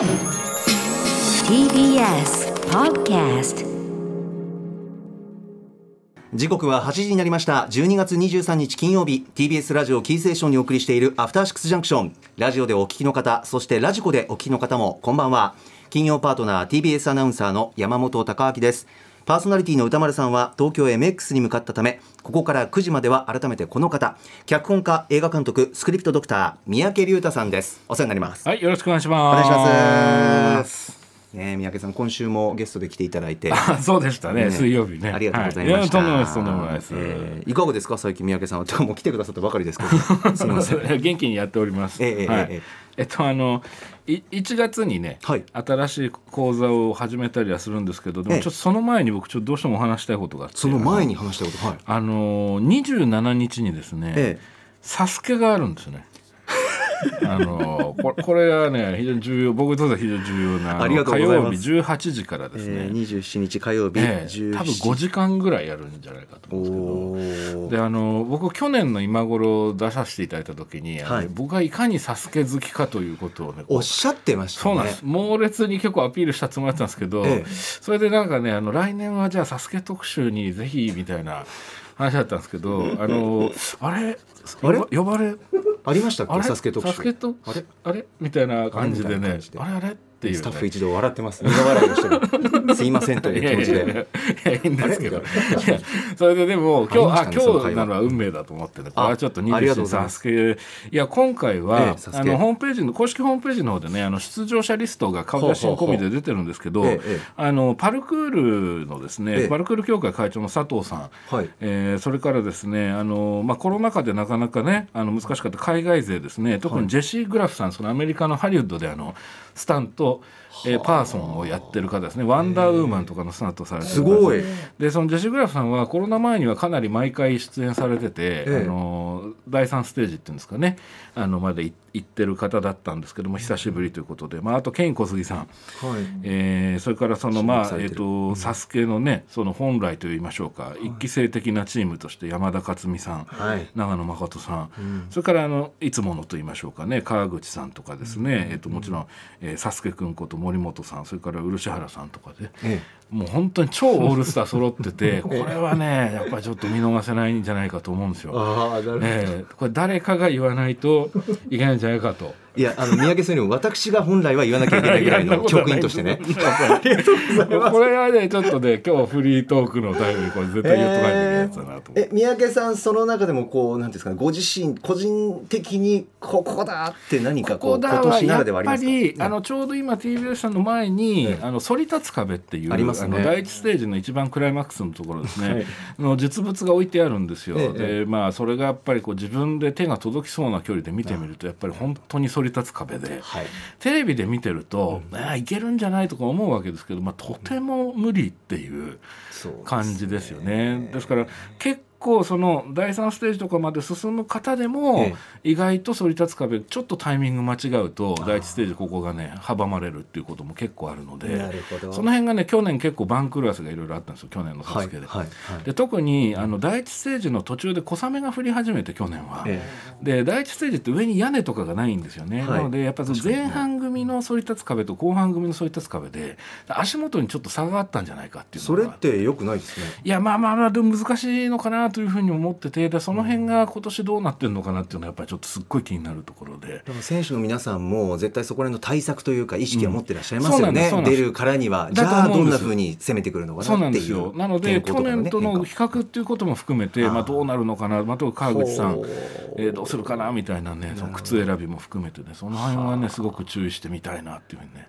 TBS Podcast 時刻は8時になりました。12月23日金曜日。TBS ラジオキーセーションにお送りしているアフターシックスジャンクション。ラジオでお聞きの方そしてラジコでお聞きの方もこんばんは。金曜パートナー TBS アナウンサーの山本貴明です。パーソナリティの歌丸さんは東京 MX に向かったためここから9時までは改めてこの方脚本家映画監督スクリプトドクター三宅龍太さんですお世話になりますはい、よろしくお願いしおます。願いしますねえ三宅さん今週もゲストで来ていただいてあそうでしたね、ね水曜日ね。ありがとうございました。はいです、とんでもないです。えーいかがですか、最近三宅さんは、もう来てくださったばかりですけど。すみません。元気にやっております。ええええはいえええっとあのい1月にね、はい新しい講座を始めたりはするんですけど、でもええちょっとその前に僕ちょっとどうしてもお話したいことがあって、その前に話したこと、はい。あの27日にですね、えサスケがあるんですね。あのここれはね非常に重要僕にとっては非常に重要なありがとうございます。火曜日18時からですね、えー、27日火曜日、ええ17多分5時間ぐらいやるんじゃないかと思うんですけど。であの僕去年の今頃出させていただいた時に、あのはい僕がいかにサスケ好きかということをねおっしゃってましたね。そうなんです。猛烈に結構アピールしたつもりだったんですけど、ええ。それでなんかねあの来年はじゃあサスケ特集にぜひみたいな話だったんですけどあのあれ？あれ？呼ば呼ばれありましたっけ、サスケ特集。あれ？あれ？みたいな感じでね。あれ？あれ？っていう、ね、スタッフ一同笑ってます。苦笑いをしてる。すいませんという気持ちで。やいやいいんですけど。それででも今日あ,、今日なのは運命だと思ってねこれはちょっとあありがとう27ございます。サスケいや今回は、ええあのホームページの公式ホームページの方でねあの出場者リストが顔写真込みで出てるんですけどえあのパルクールのですね、ええ。パルクール協会会長の佐藤さん、はい。えーそれからですねあの、まあ、コロナ禍でなかなかねあの難しかった海外勢ですね特にジェシー・グラフさんそのアメリカのハリウッドであのスタント、えーパーソンをやってる方ですね。ワンダーウーマンとかのスタントされてるす。ごい。でそのジェシー・グラフさんはコロナ前にはかなり毎回出演されてて、ええ。あの第3ステージっていうんですかね。あのまでい行ってる方だったんですけども久しぶりということで、まあ、あとケイン小杉さん、はい。えーそれからそのまあえっ、注目されてる。とサスケのねその本来と言いましょうか、一期生的なチームとして山田勝美さん、はい。長野誠さん、うん。それからあのいつものと言いましょうかね川口さんとかですね、えっともちろん、えー、サスケくんこと森本さんそれから漆原さんとかで。えもう本当に超オールスター揃ってて これはねやっぱりちょっと見逃せないんじゃないかと思うんですえ。よ。あ。ええこれ誰かが言わないといけないんじゃないかと。いや、あの、三宅さんよりも私が本来は言わなきゃいけないぐらいの 教員としてね。これはねちょっとね今日フリートークのタイムにこれ絶対言っとかないといけないやつだなと。え三宅さんその中でもこうなんですかねご自身個人的にここだって何かこうこ今年なではありますか？ぱり、うんあのちょうど今 TBS さんの前に、ええあの反り立つ壁っていうね。の第一ステージの一番クライマックスのところですね、はい。の実物が置いてあるんですよ、ええ。でまあそれがやっぱりこう自分で手が届きそうな距離で見てみるとやっぱり本当に反り立つ壁で、はい。テレビで見てると、ああいけるんじゃないとか思うわけですけど、まあ、とても無理っていう感じですよね。ですから結構その第3ステージとかまで進む方でも、え意外と反り立つ壁ちょっとタイミング間違うと第1ステージここがね阻まれるっていうことも結構あるのでその辺がね去年結構番狂わせがいろいろあったんですよ去年のサスケで。はいはいはい。で特にあの第1ステージの途中で小雨が降り始めて去年は。えで第1ステージって上に屋根とかがないんですよね、はい。なのでやっぱり前半組の反り立つ壁と後半組の反り立つ壁で足元にちょっと差があったんじゃないかっていうのそがれって良くないですね。いやまあまあまあでも難しいのかなというふうに思っててでその辺が今年どうなってるのかなっていうのはやっぱりちょっとすっごい気になるところで。でも選手の皆さんも絶対そこら辺の対策というか意識は持ってらっしゃいますうんよねそうなん出るからにはじゃあどんな風に攻めてくるのかなっていう。なんですよ。なので去年との変比較っていうことも含めてまあ、どうなるのかな、まあ、特に川口さんえーどうするかなみたいなねその靴選びも含めてねその辺はねすごく注意してみたいなっていうふうにね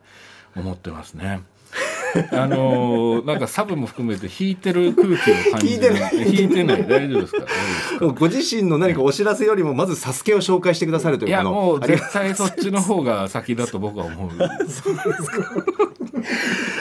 思ってますね。あのーなんかサブも含めて引いてる空気を感じて引いてない引いてない。大丈夫ですか？ご自身の何かお知らせよりもまずサスケを紹介してくださるといういやもう絶対そっちの方が先だと僕は思う。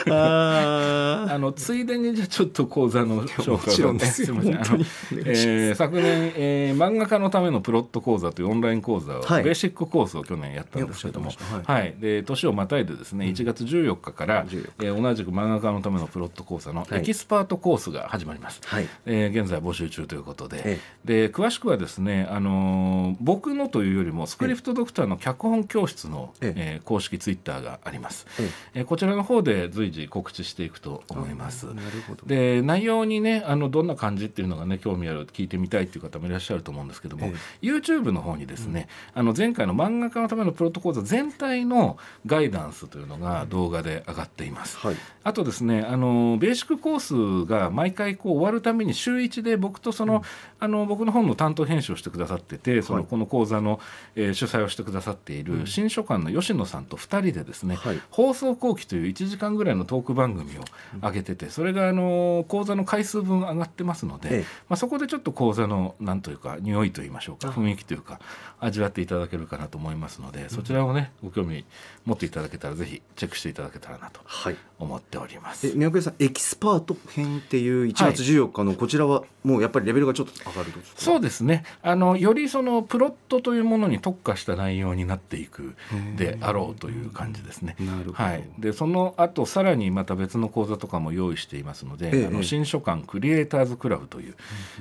あ あのついでにじゃあちょっと講座の紹介をもちろんですよ。すみません。あの本当に。お願いしますえー昨年、えー漫画家のためのプロット講座というオンライン講座を、はい。ベーシックコースを去年やったんですけども。いやおっしゃってました。はい。で年をまたいでですね1月14日から、14えー同じく漫画家のためのプロット講座のはい。エキスパートコースが始まります。はい。えー現在募集中ということで,、えで詳しくはですね、あのー僕のというよりもスクリプトドクターの脚本教室の、ええ。ー公式ツイッターがあります、ええ。ーこちらの方で随時告知していくと思います。なるほど。で内容にねあのどんな感じっていうのがね興味ある聞いてみたいっていう方もいらっしゃると思うんですけども、え YouTube の方にですね、あの前回の漫画家のためのプロット講座全体のガイダンスというのが動画で上がっています。はい。あとですねあのベーシックコースが毎回こう終わるために週1で僕とその,、あの僕の本の担当編集をしてくださっててその、はい。この講座の、えー主催をしてくださっている新書館の吉野さんと2人でですね、はい。放送後期という1時間ぐらいのトーク番組を上げててそれがあの講座の回数分上がってますので、ええ。まあ、そこでちょっと講座のなんというか匂いといいましょうかあ。雰囲気というか味わっていただけるかなと思いますのでそちらをねご興味持っていただけたらぜひチェックしていただけたらなとはい。思っております。え宮家さんエキスパート編っていう1月14日のこちらはもうやっぱりレベルがちょっと上がるとそうですね。あのよりそのプロットというものに特化した内容になっていくであろうという感じですね。はい、でその後さらにまた別の講座とかも用意していますので、ええあの新書館クリエイターズクラブという、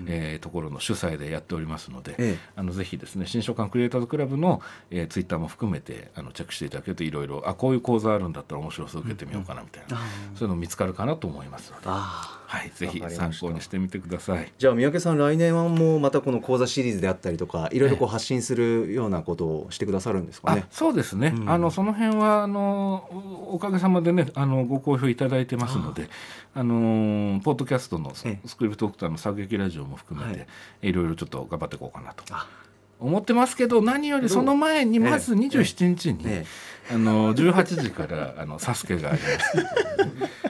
えーところの主催でやっておりますので、ええ。あのぜひですね新書館クリエイターズクラブの、えー、ツイッターも含めてあのチェックしていただけるといろいろあこういう講座あるんだったら面白そう受けてみようかなみたいな、そういうの見つかるかなと思いますので、あはい、ぜひ参考にしてみてください。じゃあ三宅さん来年はもうまたこの講座シリーズであったりとかいろいろこう発信するようなことをしてくださるんですかね？あ。そうですね、うん。あのその辺はあのおおかげさまでねあのご好評いただいてますのであのポッドキャストのスクリプトドクターの作劇ラジオも含めて、、はい。ろいろちょっと頑張っていこうかなとあ。思ってますけど何よりその前にまずええ27日に、えあの18時からあのサスケがあります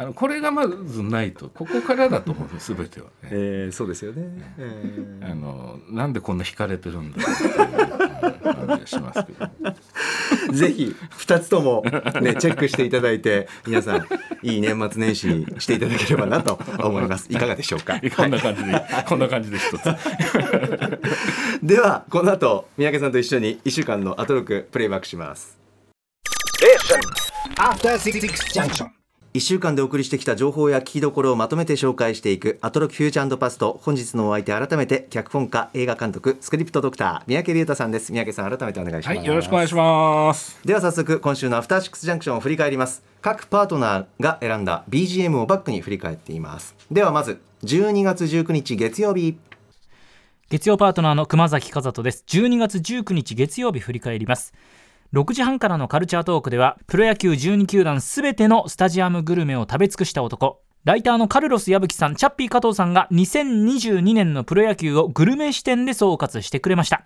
あのこれがまずないとここからだと思うんです全ては、ねえーそうですよね。えあのなんでこんな惹かれてるんだろうっていう感じがしますけど。ー ぜひ二つともねチェックしていただいて皆さんいい年末年始にしていただければなと思います。いかがでしょうか？こんな感じで、こんな感じで一つ。ではこの後三宅さんと一緒に一週間のアトロクプレイバックします。After Six Junction. 一週間でお送りしてきた情報や聞きどころをまとめて紹介していくアトロクフューチャーパスト。本日のお相手改めて脚本家映画監督スクリプトドクター三宅龍太さんです。三宅さん改めてお願いします、はい、よろしくお願いします。では早速今週のアフターシックスジャンクションを振り返ります。各パートナーが選んだ BGM をバックに振り返っています。ではまず12月19日月曜日。月曜パートナーの熊崎和人です。12月19日月曜日振り返ります6時半からのカルチャートークではプロ野球12球団すべてのスタジアムグルメを食べ尽くした男。ライターのカルロス矢吹さんチャッピー加藤さんが2022年のプロ野球をグルメ視点で総括してくれました。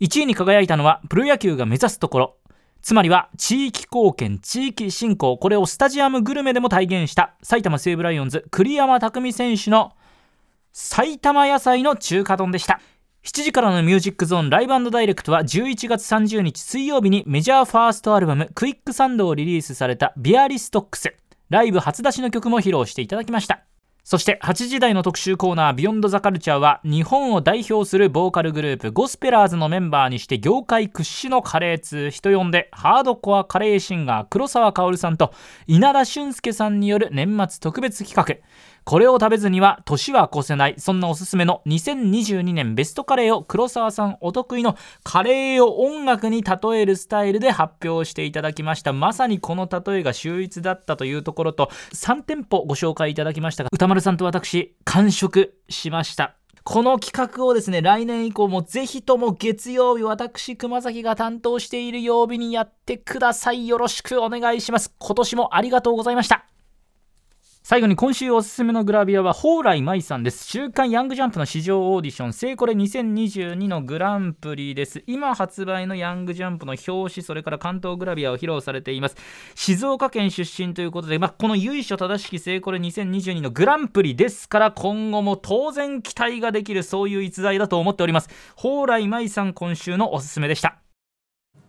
1位に輝いたのはプロ野球が目指すところ。つまりは地域貢献地域振興。これをスタジアムグルメでも体現した埼玉西武ライオンズ栗山巧選手の埼玉野菜の中華丼でした。7時からのミュージックゾーンライブダイレクトは11月30日水曜日にメジャーファーストアルバムクイックサンドをリリースされた Bialystocks ライブ初出しの曲も披露していただきました。そして8時台の特集コーナー「ビヨンドザカルチャーは日本を代表するボーカルグループゴスペラーズのメンバーにして業界屈指のカレー通人呼んでハードコアカレーシンガー黒沢薫さんと稲田俊介さんによる年末特別企画。これを食べずには年は越せない。そんなおすすめの2022年ベストカレーを黒沢さんお得意のカレーを音楽に例えるスタイルで発表していただきました。まさにこの例えが秀逸だったというところと3店舗ご紹介いただきましたが歌丸さんと私完食しました。この企画をですね来年以降もぜひとも月曜日私熊崎が担当している曜日にやってください。よろしくお願いします。今年もありがとうございました。最後に今週おすすめのグラビアは蓬莱舞さんです。週刊ヤングジャンプの市場オーディション。聖これ2022のグランプリです。今発売のヤングジャンプの表紙それから関東グラビアを披露されています。静岡県出身ということで、まあ、この由緒正しき聖これ2022のグランプリですから今後も当然期待ができるそういう逸材だと思っております。蓬莱舞さん今週のおすすめでした。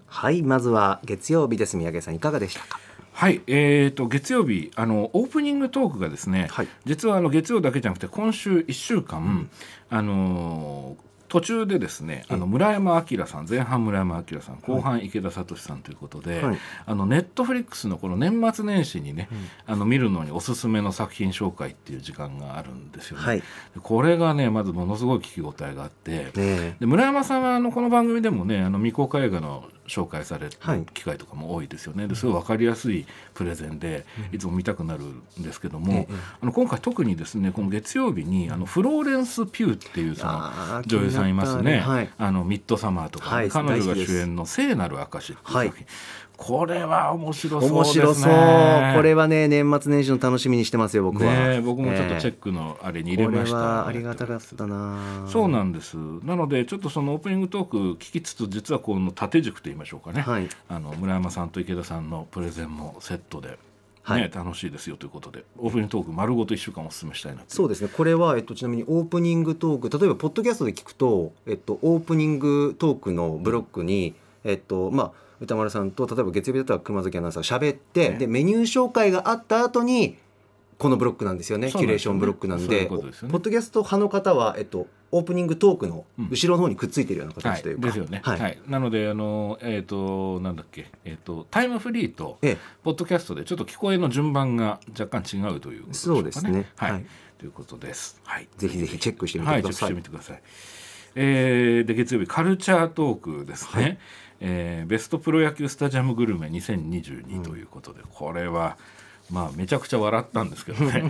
はいまずは月曜日です。三宅さんいかがでしたか？はい、えー、と月曜日あのオープニングトークがですね、はい。実はあの月曜だけじゃなくて今週1週間、あのー途中でですねあの村山明さん前半村山明さん後半池田聡さんということで、はい。あのネットフリックスのこの年末年始にね、あの見るのにおすすめの作品紹介っていう時間があるんですよね。はい。でこれがねまずものすごい聞き応えがあって。ねえ。で村山さんはあのこの番組でもねあの未公開映画の紹介されるはい機会とかも多いですよね、ですごい分かりやすいプレゼンでいつも見たくなるんですけども、あの今回特にですねこの月曜日にあのフローレンス・ピューっていうその女優さんいますね、あのミッドサマーとか、はい彼女が主演の「聖なる証」っていうはい。作品、これは面白そう面ですね。白そう。これはね年末年始の楽しみにしてますよ僕は、ねえ僕もちょっとチェッククのあれに入れました、これはありがたかったな。そうなんです。なのでちょっとそのオープニングトーク聞きつつ実はこの縦軸と言いましょうかね。はい。あの村山さんと池田さんのプレゼンもセットで、ねはい。楽しいですよということでオープニングトーク丸ごと一週間お勧めしたいなと。そうですね。これは、えっと、ちなみにオープニングトーク例えばポッドキャストで聞くと、えっと、オープニングトークのブロックに、えっとまあ、歌丸さんと例えば月曜日だったら熊崎アナウンサーが喋って、ねでメニュー紹介があった後にこのブロックなんですよねね。キュレーションブロックなんでね。ポッドキャスト派の方は、えっと、オープニングトークのうん。後ろの方にくっついてるようなはい、形というか、ですよね。ははい。い、なのであのえっ、となんだっけ。えっ、とタイムフリーとええ。ポッドキャストでちょっと聞こえの順番が若干違うということでしょうかね。そうですね。はい、はい。ということです。はい。ぜひぜひチェックしてみてはい、チェックしください。てみてください。えーで月曜日カルチャートークですね、えーベストプロ野球スタジアムグルメ2022ということで、これはまあめちゃくちゃ笑ったんですけどね。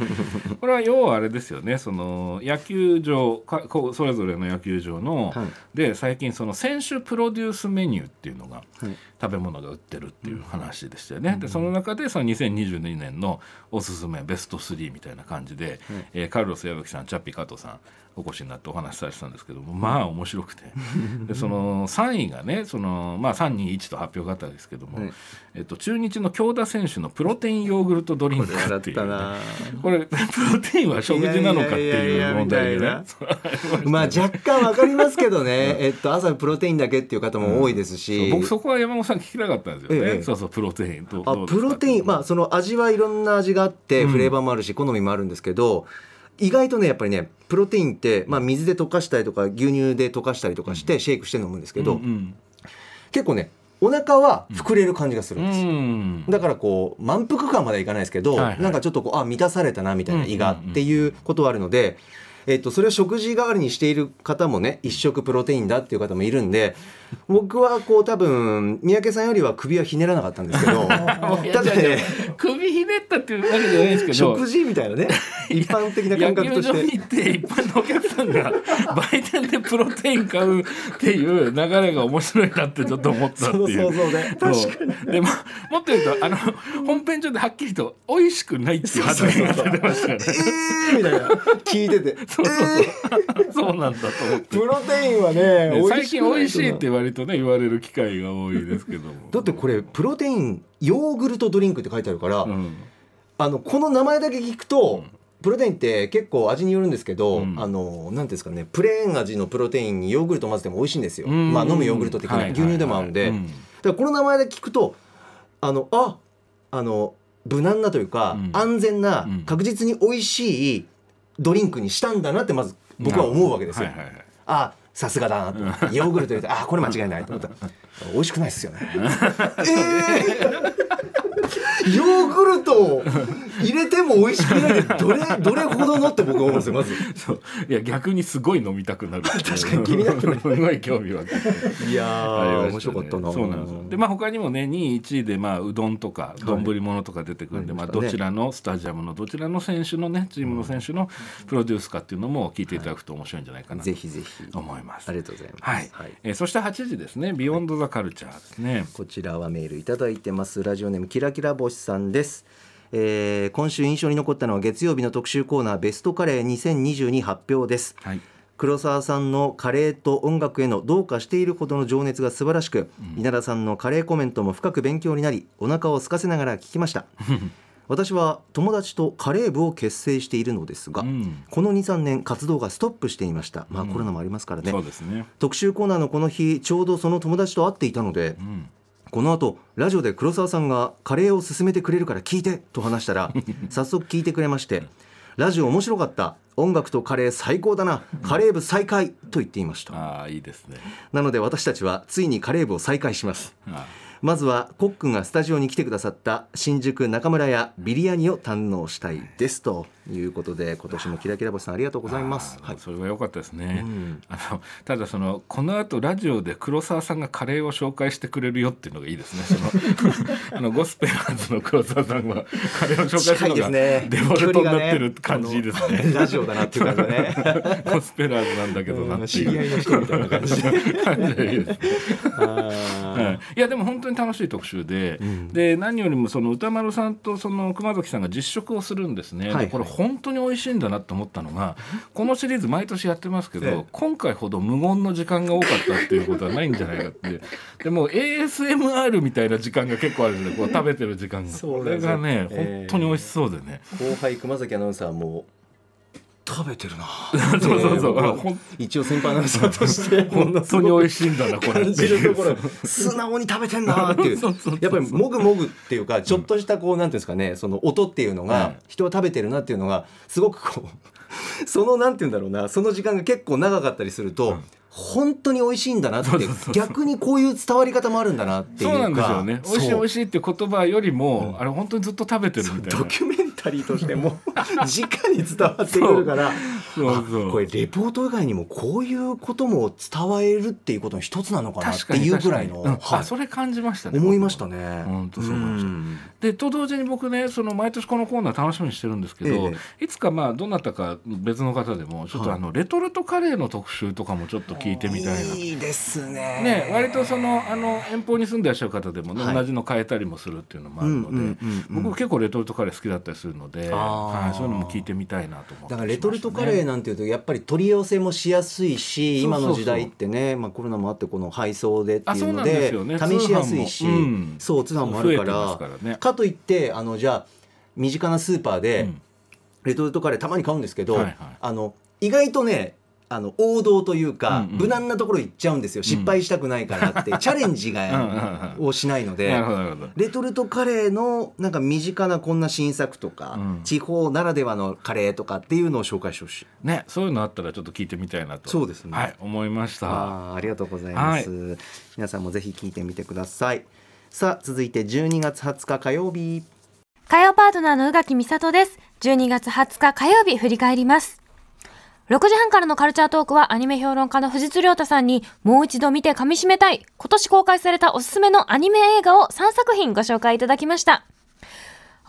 これは要はあれですよね。その野球場かそれぞれの野球場の、はい。で最近その選手プロデュースメニューっていうのがはい。食べ物が売ってるっていう話でしたよね、でその中でその2022年のおすすめベスト3みたいな感じで、えーカルロス矢吹さんチャッピー加藤さんお越しになってお話しされてたんですけどもまあ面白くて。でその3位がねその、まあ、321と発表があったんですけども、はい。えっと、中日の京田選手のプロテインヨーグルトドリンク笑っていう、ね、これプロテインは食事なのかっていう問題でね。まあ若干わかりますけどね、えっと朝プロテインだけっていう方も多いですそうし、僕そこは山本さん聞きたかったんですよね、ええ。そうそうプロテインとあプロテインまあその味はいろんな味があってうん。フレーバーもあるし好みもあるんですけど、意外とねやっぱりねプロテインって、まあ、水で溶かしたりとか牛乳で溶かしたりとかしてシェイクして飲むんですけど、うん。結構ねお腹は膨れる感じがするうんです。よ、ん。だからこう満腹感まではいかないですけど、はいはい。なんかちょっとこうあ満たされたなみたいな胃がっていうことはあるので、えっと、それを食事代わりにしている方もね一食プロテインだっていう方もいるんで 僕はこう多分三宅さんよりは首はひねらなかったんですけど ただね首ひねったっていうわけじゃないですけど。食事みたいなね一般的な感野覚として。球場に行って一般のお客さんが 売店でプロテイン買うっていう流れが面白いなってちょっと思ったっていう。想像でそうでももっと言うとあの本編上ではっきりと美味しくないっていう発言が出てましたよね。えーみたいな。聞いてて。そうそうそう。そうなんだと思って。プロテインはねね最近美味しいって割とね言われる機会が多いですけども。だってこれプロテインヨーグルトドリンクって書いてあるから、うん。あのこの名前だけ聞くと、プロテインって結構味によるんですけど、うん。あのなんていうんですかねプレーン味のプロテインにヨーグルト混ぜても美味しいんですよ、うん。まあ飲むヨーグルト的な、牛乳でも合うんで、うん。だからこの名前だけ聞くとあのああの無難なというか、うん。安全な、うん。確実に美味しいドリンクにしたんだなってまず僕は思うわけですよ。はいはいはい。あさすがだなと。ヨーグルト入れてあこれ間違いないと思ったら美味しくないっすよね。えー、ヨーグルトを入れても美味しくない。どれ どれほどのって僕は思うんですよまず。そう。いや逆にすごい飲みたくなる 確かに気になってますすごい興味湧く。いやね。面白かったな。そうなんですよ。でまあ他にもね2位1位でまあうどんとか丼物とか出てくるんで、まあありましたね。どちらのスタジアムのどちらの選手のねチームの選手のプロデュースかっていうのも聞いていただくと面白いんじゃないかなとぜひぜひ。思います。ありがとうございます、はい、えーそして8時ですね「ビヨンドザカルチャーですね。こちらはメールいただいてます。ラジオネームキラキラ星さんです、えー今週印象に残ったのは月曜日の特集コーナーベストカレー2022発表です。はい。黒沢さんのカレーと音楽へのどうかしているほどの情熱が素晴らしく、稲田さんのカレーコメントも深く勉強になりお腹を空かせながら聞きました。私は友達とカレー部を結成しているのですが、うん。この23年活動がストップしていました。まあ、うん。コロナもありますからね。そうですね。特集コーナーのこの日ちょうどその友達と会っていたのでうんこの後ラジオで黒沢さんがカレーを勧めてくれるから聞いてと話したら 早速聞いてくれましてラジオ面白かった。音楽とカレー最高だなカレー部再開と言っていました。ああいいですね。なので私たちはついにカレー部を再開します。あまずはコックがスタジオに来てくださった新宿中村屋ビリヤニを堪能したいですということで今年もキラキラ星さんありがとうございます。はい。それは良かったですね、うん。あのただそのこの後ラジオで黒沢さんがカレーを紹介してくれるよっていうのがいいですね。その あのゴスペラーズの黒沢さんはカレーを紹介するのがデフォルトになってる感じですね。ねラジオだなっていう感じだね。ゴスペラーズなんだけどなっていう。知り合いの人みたいな感じ。で 感じでいいですはい、いやでも本当に楽しい特集で、で何よりもその歌丸さんとその熊崎さんが実食をするんですね、はいでこれ本当に美味しいんだなと思ったのがこのシリーズ毎年やってますけど、ええ。今回ほど無言の時間が多かったっていうことはないんじゃないかって。でも ASMR みたいな時間が結構あるんですねこう食べてる時間が。これがね、ええ。本当に美味しそうでね。後輩熊崎アナウンサーも食べてるな。そうそうそう。一応先輩アナウンサーとして。本当に美味しいんだなこれ。感じるところ素直に食べてんなっていう。やっぱりもぐもぐっていうかちょっとしたこうなんていうんですかねその音っていうのうん。が人は食べてるなっていうのがすごくこうそのなんていうんだろうなその時間が結構長かったりすると本当に美味しいんだなって逆にこういう伝わり方もあるんだなっていうか。そうなんですよね。美味しい美味しいって言葉よりも、あれ本当にずっと食べてるみたいな。ドキュメンタリーとしても 直に伝わってくるからそう。そうあこれレポート以外にもこういうことも伝わるっていうことの一つなのかなっていうぐらいの、うん。はい。あそれ感じましたね思いましたね。本当そうでと同時に僕ねその毎年このコーナー楽しみにしてるんですけど、えいつかまあどなたか別の方でもちょっとはい。あのレトルトカレーの特集とかもちょっと聞いてみたいな。いいですね。ね、割とそのあの遠方に住んでらっしゃる方でもね、はい。同じの変えたりもするっていうのもあるので、うんうんうんうん。僕結構レトルトカレー好きだったりするので、あー。はい、そういうのも聞いてみたいなと思ってだからレトルトカレーなんていうとやっぱり取り寄せもしやすいしそうそうそう。今の時代ってね、まあ、コロナもあってこの配送でってあそうのでね。試しやすいし、通販も。うんそう通販もあるから。からね。かといってあのじゃあ身近なスーパーでうん。レトルトカレーたまに買うんですけど、はいはい。あの意外とねあの王道というか、うんうん。無難なところ行っちゃうんですよ。失敗したくないからって、チャレンジが、うんうんうんをしないので。レトルトカレーのなんか身近なこんな新作とか、うん。地方ならではのカレーとかっていうのを紹介してほしい。ねそういうのあったらちょっと聞いてみたいなと。そうですね。はい、思いました。あーありがとうございます、皆さんもぜひ聞いてみてください。さあ続いて12月20日火曜日。火曜パートナーの宇垣美里です。12月20日火曜日振り返ります。6時半からのカルチャートークはアニメ評論家の藤津亮太さんにもう一度見て噛み締めたい今年公開されたおすすめのアニメ映画を3作品ご紹介いただきました。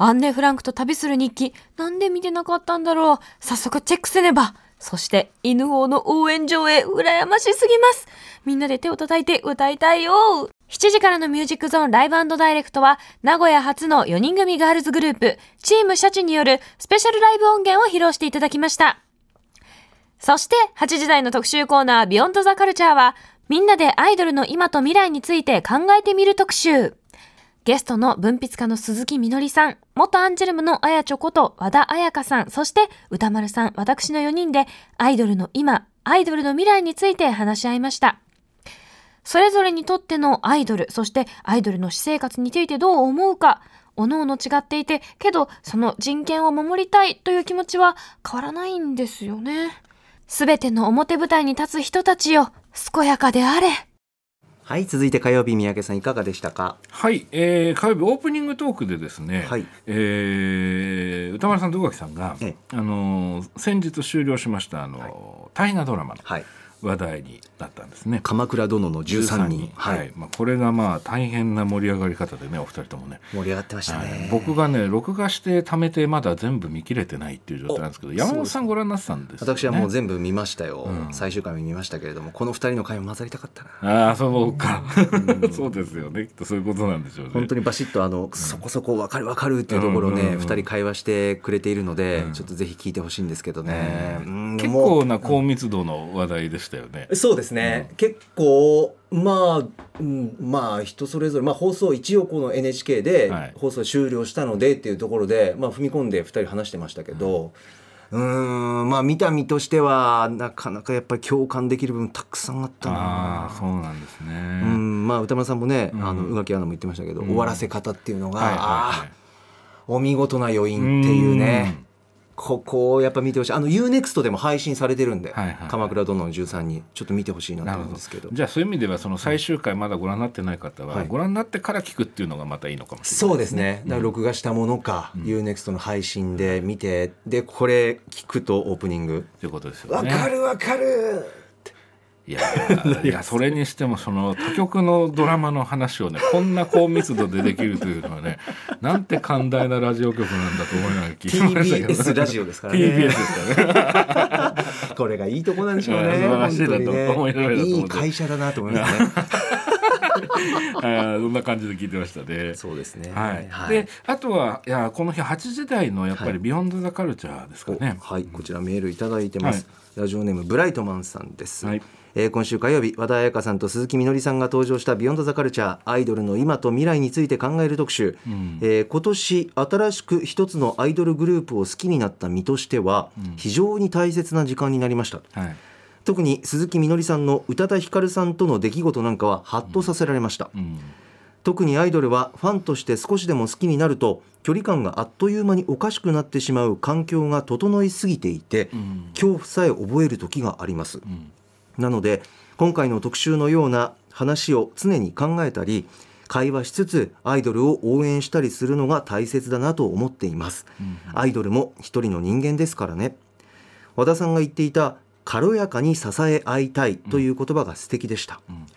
アンネ・フランクと旅する日記、なんで見てなかったんだろう。早速チェックせねば。そして、犬王の応援上映、羨ましすぎます。みんなで手を叩いて歌いたいよ。7時からのミュージックゾーンライブダイレクトは、名古屋初の4人組ガールズグループ、チームシャチによるスペシャルライブ音源を披露していただきました。そして、8時台の特集コーナー、ビヨンドザカルチャーは、みんなでアイドルの今と未来について考えてみる特集。ゲストの文筆家の鈴木みのりさん、元アンジェルムのあやちょこと和田彩香さん、そして歌丸さん、私の4人でアイドルの今、アイドルの未来について話し合いました。それぞれにとってのアイドル、そしてアイドルの私生活についてどう思うか、おのおの違っていて、けどその人権を守りたいという気持ちは変わらないんですよね。すべての表舞台に立つ人たちよ、健やかであれ。はい続いて火曜日三宅さんいかがでしたか？はい、えー、火曜日オープニングトークでですね、はい。えー歌丸さんと宇垣さんが、ええ。あのー先日終了しましたあのー、大河ドラマのはい話題になったんですね。鎌倉殿の13人。はい、まあ、これがまあ大変な盛り上がり方でねお二人ともね。盛り上がってましたはい。ね、僕がね録画して貯めてまだ全部見切れてないっていう状態なんですけどお山本さんご覧になってたんですよ、ね、私はもう全部見ましたよ、うん。最終回見ましたけれどもこの二人の回も混ざりたかったな。ああそうか。そうですよね。きっとそういうことなんでしょうね。本当にバシッとあの、そこそこ分かる分かるっていうところをね、うんうん人会話してくれているので、うん。ちょっとぜひ聞いてほしいんですけどね、うん。結構な高密度の話題でしたよね、そうですね、結構まあ、うん、まあ人それぞれ、まあ、放送一応この NHK ではい。放送終了したのでっていうところで、まあ、踏み込んで2人話してましたけど、うーんまあ見た身としてはなかなかやっぱり共感できる部分たくさんあったあな。あそうなんですね。うんまあ歌丸さんもね、うん。あの宇垣アナも言ってましたけど、うん。終わらせ方っていうのが、はいはいはい。あーお見事な余韻っていうねここをやっぱ見てほしい。あの UNEXT でも配信されてるんで「はいはいはい。鎌倉殿の13」にちょっと見てほしいなと思うんですけど。じゃあそういう意味ではその最終回まだご覧になってない方は、はい。ご覧になってから聞くっていうのがまたいいのかもしれないそうですね。だから録画したものか、UNEXT の配信で見てでこれ聞くとオープニング。ということです「よね。わかるわかる!いやいや それにしてもその他局のドラマの話をねこんな高密度でできるというのはね なんて寛大なラジオ局なんだと思いながら聞いてましたけど、ね、TBS ラジオですからね。TBS ですからね。これがいいとこなんでしょうね素晴らしいなと本当にね。面白いなと思っていい会社だなと思いますね。あーそんな感じで聞いてましたね。そうですね。はい、であとはいやこの日8時台のやっぱはい。り「ビヨンド・ザ・カルチャー」ですかね。おはい。こちらメールいただいてます、ラジオネームブライトマンさんです、はいえー今週火曜日和田彩花さんと鈴木みのりさんが登場した「ビヨンドザカルチャーアイドルの今と未来について考える特集、ん。えー今年新しく一つのアイドルグループを好きになった身としては、非常に大切な時間になりました。はい。特に鈴木みのりさんの宇多田ヒカルさんとの出来事なんかはハッとさせられました、うん。特にアイドルはファンとして少しでも好きになると距離感があっという間におかしくなってしまう環境が整いすぎていて、うん。恐怖さえ覚える時があります、んなので今回の特集のような話を常に考えたり会話しつつアイドルを応援したりするのが大切だなと思っています、アイドルも一人の人間ですからね。和田さんが言っていた軽やかに支え合いたいという言葉が素敵でした、ん。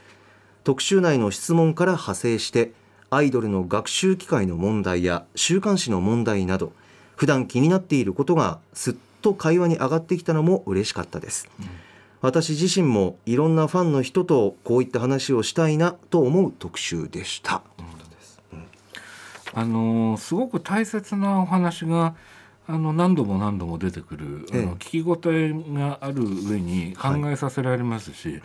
特集内の質問から派生してアイドルの学習機会の問題や週刊誌の問題など普段気になっていることがすっと会話に上がってきたのも嬉しかったです、私自身もいろんなファンの人とこういった話をしたいなと思う特集でした、あのーすごく大切なお話があの何度も何度も出てくる、ええ。あの聞き応えがある上に考えさせられますし、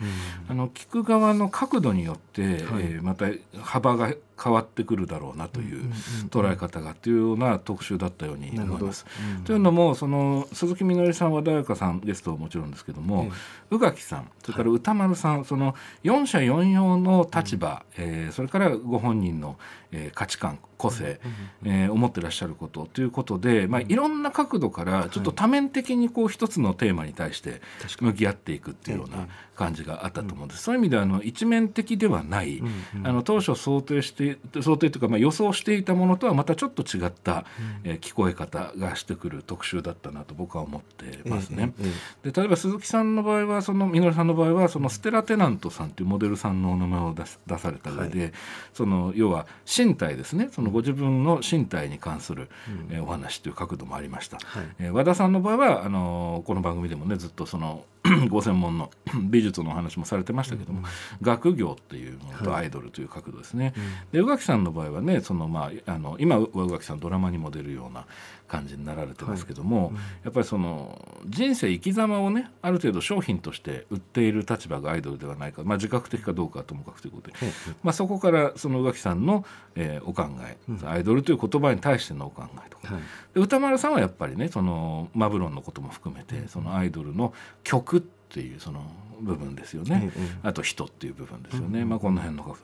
あの聞く側の角度によって、えーまた幅が変わってくるだろうなという捉え方がっていうような特集だったように思います。というのもその鈴木みのりさん和田彩香さんゲストはもちろんですけども、宇垣さんそれから歌丸さん、その四者四様の立場、えーそれからご本人の、えー価値観個性、えー思ってらっしゃることということで、まあ、いろんな角度からちょっと多面的にこう一つのテーマに対して向き合っていくっていうような感じがあったと思うんです。そういう意味ではあの一面的ではない、あの当初想定して想定というかまあ予想していたものとはまたちょっと違った、えー聞こえ方がしてくる特集だったなと僕は思ってますね。えええで例えば鈴木さんの場合はそのみのりさんの場合はそのステラ・テナントさんというモデルさんのお名前を出す出された上で、その要は身体ですね。そのご自分の身体に関する、えーお話という角度もありました、はい。えー和田さんの場合はあのーこの番組でもねずっとその ご専門の 美術のお話もされてましたけども、学業っていうものとアイドルという角度ですね、で宇垣さんの場合はねその、まあ、あの今は宇垣さんドラマにも出るような感じになられてますけども、やっぱりその人生生き様をねある程度商品として売っている立場がアイドルではないか、まあ、自覚的かどうかはともかくということで、まあ、そこからその宇垣さんの、えーお考え、アイドルという言葉に対してのお考えとか、はい。で歌丸さんはやっぱりねそのマブロンのことも含めてそのアイドルの曲っていうその部分ですよね、ええあと人っていう部分ですよね、まあこの辺の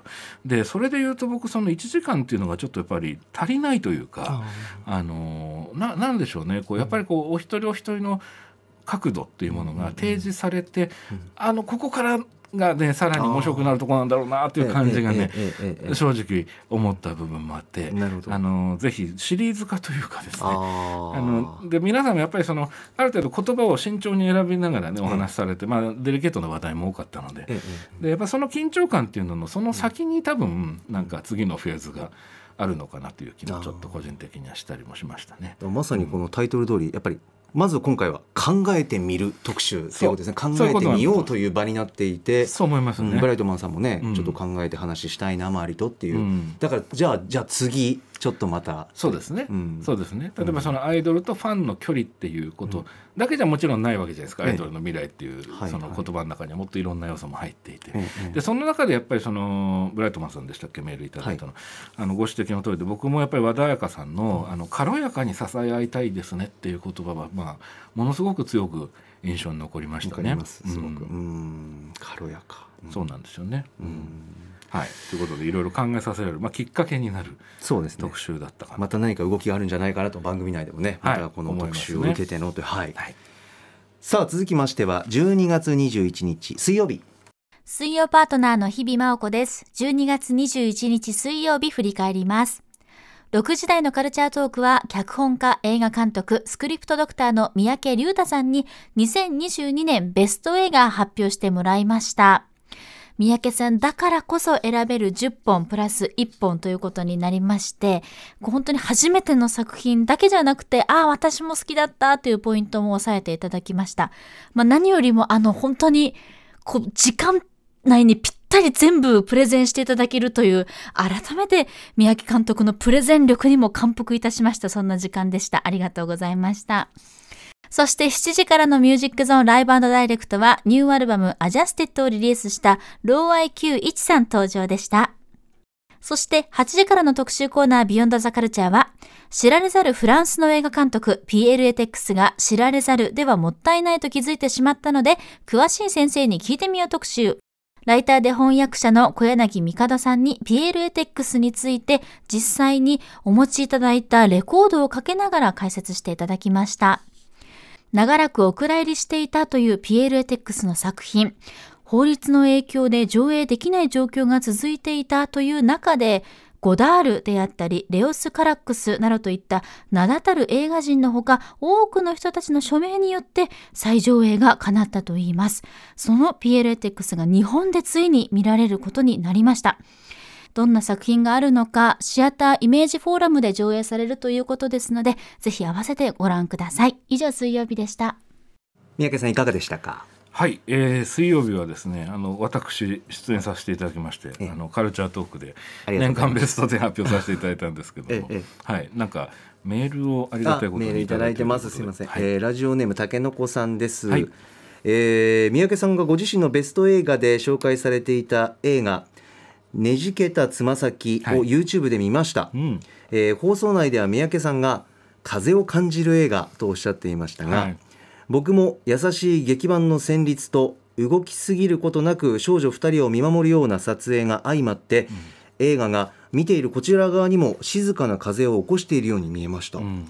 でそれで言うと僕その1時間っていうのがちょっとやっぱり足りないというかあのななんでしょうね。こうやっぱりこうお一人お一人の角度っていうものが提示されて、あのここからがねさらに面白くなるとこなんだろうなっていう感じがね正直思った部分もあってあのぜひシリーズ化というかですねあので皆さんもやっぱりそのある程度言葉を慎重に選びながらねお話しされて、まあ、デリケートな話題も多かったので,、でやっぱその緊張感っていうののその先に多分なんか次のフェーズが。あるのかなという気もちょっと個人的にはしたりもしましたね。まさにこのタイトル通り、やっぱりまず今回は考えてみる特集っていうことですね。考えてみようという場になっていてそう思いますね。うんブライトマンさんもね、うん。ちょっと考えて話したいな周りとっていう、うん。だからじゃあじゃあ次ちょっとまた。そうですね、うん。そうですね。例えばそのアイドルとファンの距離っていうこと。だけじゃもちろんないわけじゃないですか、ええ。アイドルの未来っていうはい。その言葉の中にはもっといろんな要素も入っていて、ええでその中でやっぱりそのブライトマンさんでしたっけ？メールいただいたの,、あのご指摘の通りで僕もやっぱり和田彩香さんの,、あの軽やかに支え合いたいですねっていう言葉は、まあ、ものすごく強く印象に残りましわたね。かります。すごく。ううん。ん軽やか。そうなんですよね、うんはい、ということでいろいろ考えさせられる、まあ、きっかけになるそうですね。特集だったかな、また何か動きがあるんじゃないかなと番組内でもねはい。またこの特集を受けてのというはい。はい。さあ続きましては12月21日水曜日。水曜パートナーの日々真央子です。12月21日水曜日振り返ります。6時台のカルチャートークは脚本家、映画監督、スクリプトドクターの三宅隆太さんに2022年ベスト映画発表してもらいました。三宅さんだからこそ選べる10本プラス1本ということになりまして、本当に初めての作品だけじゃなくて、ああ、私も好きだったというポイントも押さえていただきました。まあ何よりもあの本当にこう時間内にぴったり全部プレゼンしていただけるという、改めて三宅監督のプレゼン力にも感服いたしました。そんな時間でした。ありがとうございました。そして7時からのミュージックゾーンライブダイレクトはニューアルバムアジャステッドをリリースしたロー IQ1 さん登場でした。そして8時からの特集コーナービヨンドザカルチャーは知られざるフランスの映画監督 PL エテックスが知られざるではもったいないと気づいてしまったので詳しい先生に聞いてみよう特集。ライターで翻訳者の小柳帝さんに PL エテックスについて実際にお持ちいただいたレコードをかけながら解説していただきました。長らくお蔵入りしていたというピエール・エテックスの作品。法律の影響で上映できない状況が続いていたという中で、ゴダールであったり、レオス・カラックスなどといった名だたる映画人のほか、多くの人たちの署名によって再上映が叶ったといいます。そのピエール・エテックスが日本でついに見られることになりました。どんな作品があるのか、シアターイメージフォーラムで上映されるということですので、ぜひ合わせてご覧ください。以上、水曜日でした。三宅さんいかがでしたか？はい、えー、水曜日はですねあの私出演させていただきまして、ええ。あのカルチャートークで年間ベスト10発表させていただいたんですけども、えええはいなんかメールをありがあたいことにいただいてます。すいません、はいえーラジオネームたけのこさんです、はい。えー三宅さんがご自身のベスト映画で紹介されていた映画ねじけたつま先をはい。YouTube で見ました、うん。えー放送内では三宅さんが風を感じる映画とおっしゃっていましたが、はい。僕も優しい劇版の旋律と動きすぎることなく少女2人を見守るような撮影が相まって、映画が見ているこちら側にも静かな風を起こしているように見えました、うんうん。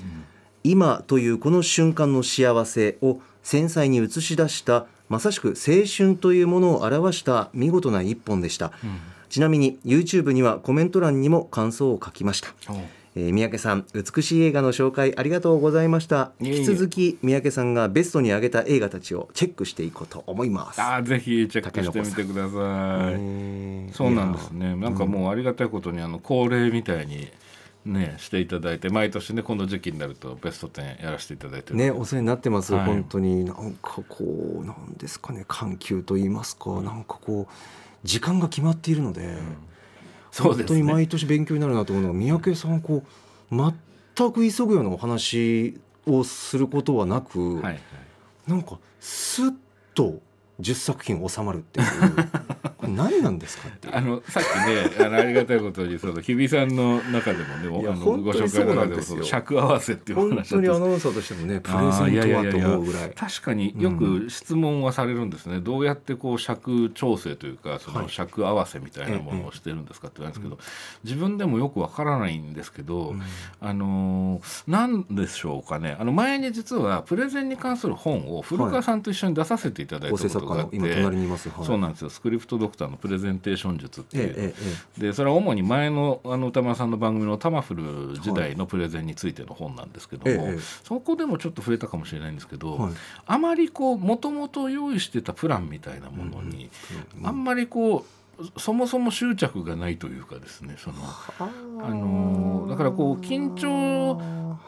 今というこの瞬間の幸せを繊細に映し出したまさしく青春というものを表した見事な一本でした、ちなみに YouTube にはコメント欄にも感想を書きました。おえー三宅さん美しい映画の紹介ありがとうございました。引き続き三宅さんがベストに挙げた映画たちをチェックしていこうと思います。あーぜひチェックしてみてください。えーそうなんですね。なんかもうありがたいことにあの恒例みたいにねしていただいて毎年ねこの時期になるとベスト10やらせていただいてるねお世話になってます、はい。本当に。なんかこうなんですかね緩急と言いますか、なんかこう時間が決まっているので、そうですね本当に毎年勉強になるなと思うのが三宅さんこう全く急ぐようなお話をすることはなく、はいはい。なんかスッと10作品収まるっていう。これ何なんですかって あのさっきねあのありがたいことにその日比さんの中でもねあのご紹介の中でもその尺合わせっていう話だったんです当にアナウンサーとしてもねプレゼントはと思うぐらい。確かによく質問はされるんですね、どうやってこう尺調整というかその尺合わせみたいなものをしてるんですかって言われるんですけど、自分でもよくわからないんですけど、あのーなんでしょうかね。あの前に実はプレゼンに関する本を古川さんと一緒に出させていただいたこ構成作とがあって、そうなんですよ。スクリプトドクターのプレゼンテーション術っていう、ええええでそれは主に前のあの歌丸さんの番組のタマフル時代のプレゼンについての本なんですけども、ええええ。そこでもちょっと触れたかもしれないんですけど、はい。あまりこうもともと用意してたプランみたいなものに、あんまりこうそもそも執着がないというかですねそのあ。のーだからこう緊張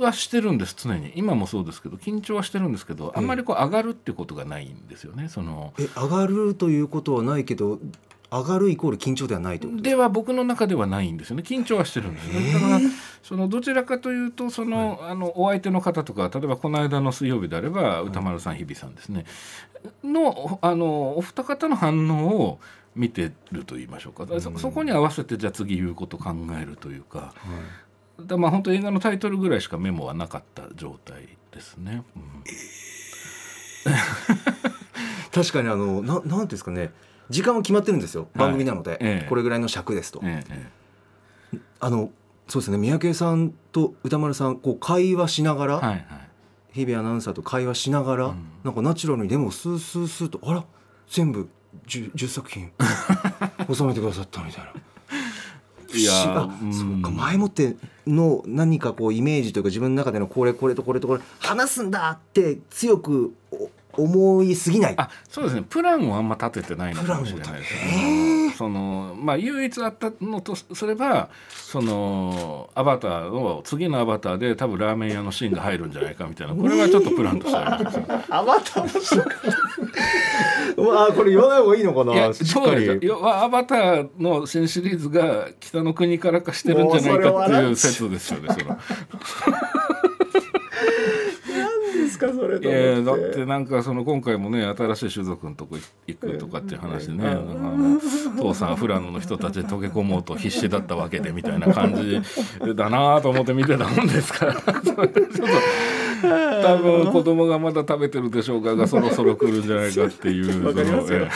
はしてるんです常に。今もそうですけど緊張はしてるんですけどあんまりこう上がるってことがないんですよねその。え上がるということはないけど上がるイコール緊張ではないということでは僕の中ではないんですよね。緊張はしてるんですねだからそのどちらかというとその、あのお相手の方とか例えばこの間の水曜日であれば歌丸さん日比さんですね。のあのお二方の反応を見てると言いましょうか。そそこに合わせてじゃあ次言うこと考えるというか。だまあ本当映画のタイトルぐらいしかメモはなかった状態ですね。うん。確かにあのななんていうんですかね。時間は決まってるんですよ。番組なので、ええ。これぐらいの尺ですと、ええあのそうですね。三宅さんと宇多丸さんこう会話しながら、はいはい。日比アナウンサーと会話しながら、ん。なんかナチュラルにでもスースースーとあら全部 10, 10作品。収めてくださったみたいな。いやそうか前もっての何かこうイメージというか自分の中でのこれこれとこれとこれ話すんだって強くお思いすぎない。あそうですねプランをあんま立ててないのかもしれないですね。そのまあ唯一あったのとすればそのアバターの次のアバターで多分ラーメン屋のシーンが入るんじゃないかみたいなこれはちょっとプランとしてあるんですよ。アバターあこれ言わない方がいいのかな？しっかり。アバターの新シリーズが北の国からかしてるんじゃないかっていう説ですよね。その。ですかそれだってなんかその今回もね新しい種族のとこ行くとかっていう話でね、父さん富良野の人たちで溶け込もうと必死だったわけでみたいな感じだなと思って見てたもんですから。それでちょっと 多分子供がまだ食べてるでしょうかがそろそろ来るんじゃないかっていう。わかりますよ。そのえ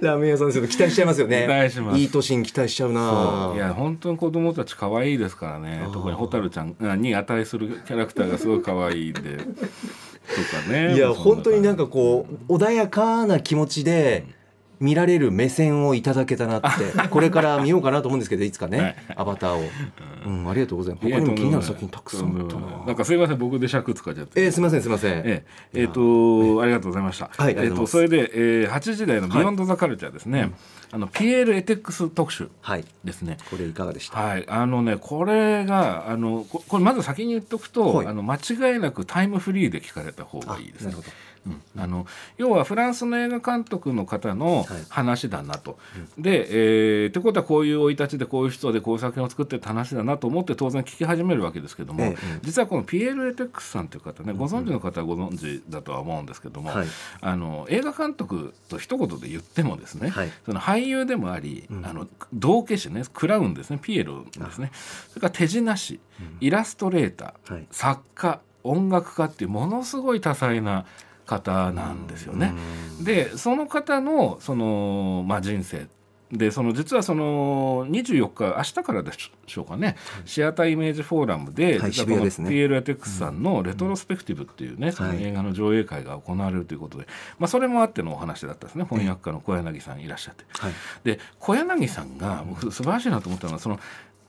ラーメン屋さんですよ。期待しちゃいますよね。期待します。いい年に期待しちゃうえないや本当に子供たち可愛いですからね。特に蛍ちゃんに値するキャラクターがすごい可愛いんで。とかね。いや本当になんか感こう穏やかな気持ちで見られる目線をいただけたなって これから見ようかなと思うんですけどいつかねアバターを、うん、ありがとうございます。じ他にも気になる作品たくさんあったな。いななんかすいません僕で尺使っちゃって。えー、すみませんすみません、ええ。えーとありがとうございました。はいえーとそれで、えー、8時台のビヨンドザカルチャーですね。あのピエールエテックス特集はいですね。これいかがでした、はい、あのねこれがあのここれまず先に言っとくと、はい。あの間違いなくタイムフリーで聞かれた方がいいですね。なるほど。うん、あの要はフランスの映画監督の方のはい。話だなと。で、えー、ってことはこういう生い立ちでこういう人でこういう作品を作ってって話だなと思って当然聞き始めるわけですけども、ええ実はこのピエール・エテックスさんという方ねご存知の方はご存知だとは思うんですけども、はい。あの映画監督と一言で言ってもですね、はい。その俳優でもあり、あの道化師ねクラウンですねピエロですね。それから手品師、イラストレーター、はい。作家音楽家っていうものすごい多彩な方なんですよね。でその方のその、まあ、人生。でその実はその24日明日からでしょうかね、シアターイメージフォーラムで、はい実はこの渋谷ですね。ピエール・エテックスさんのレトロスペクティブっていうね、そのはい映画の上映会が行われるということで、まあ、それもあってのお話だったんですね。翻訳家の小柳さんいらっしゃって。はい。で小柳さんが僕素晴らしいなと思ったのはその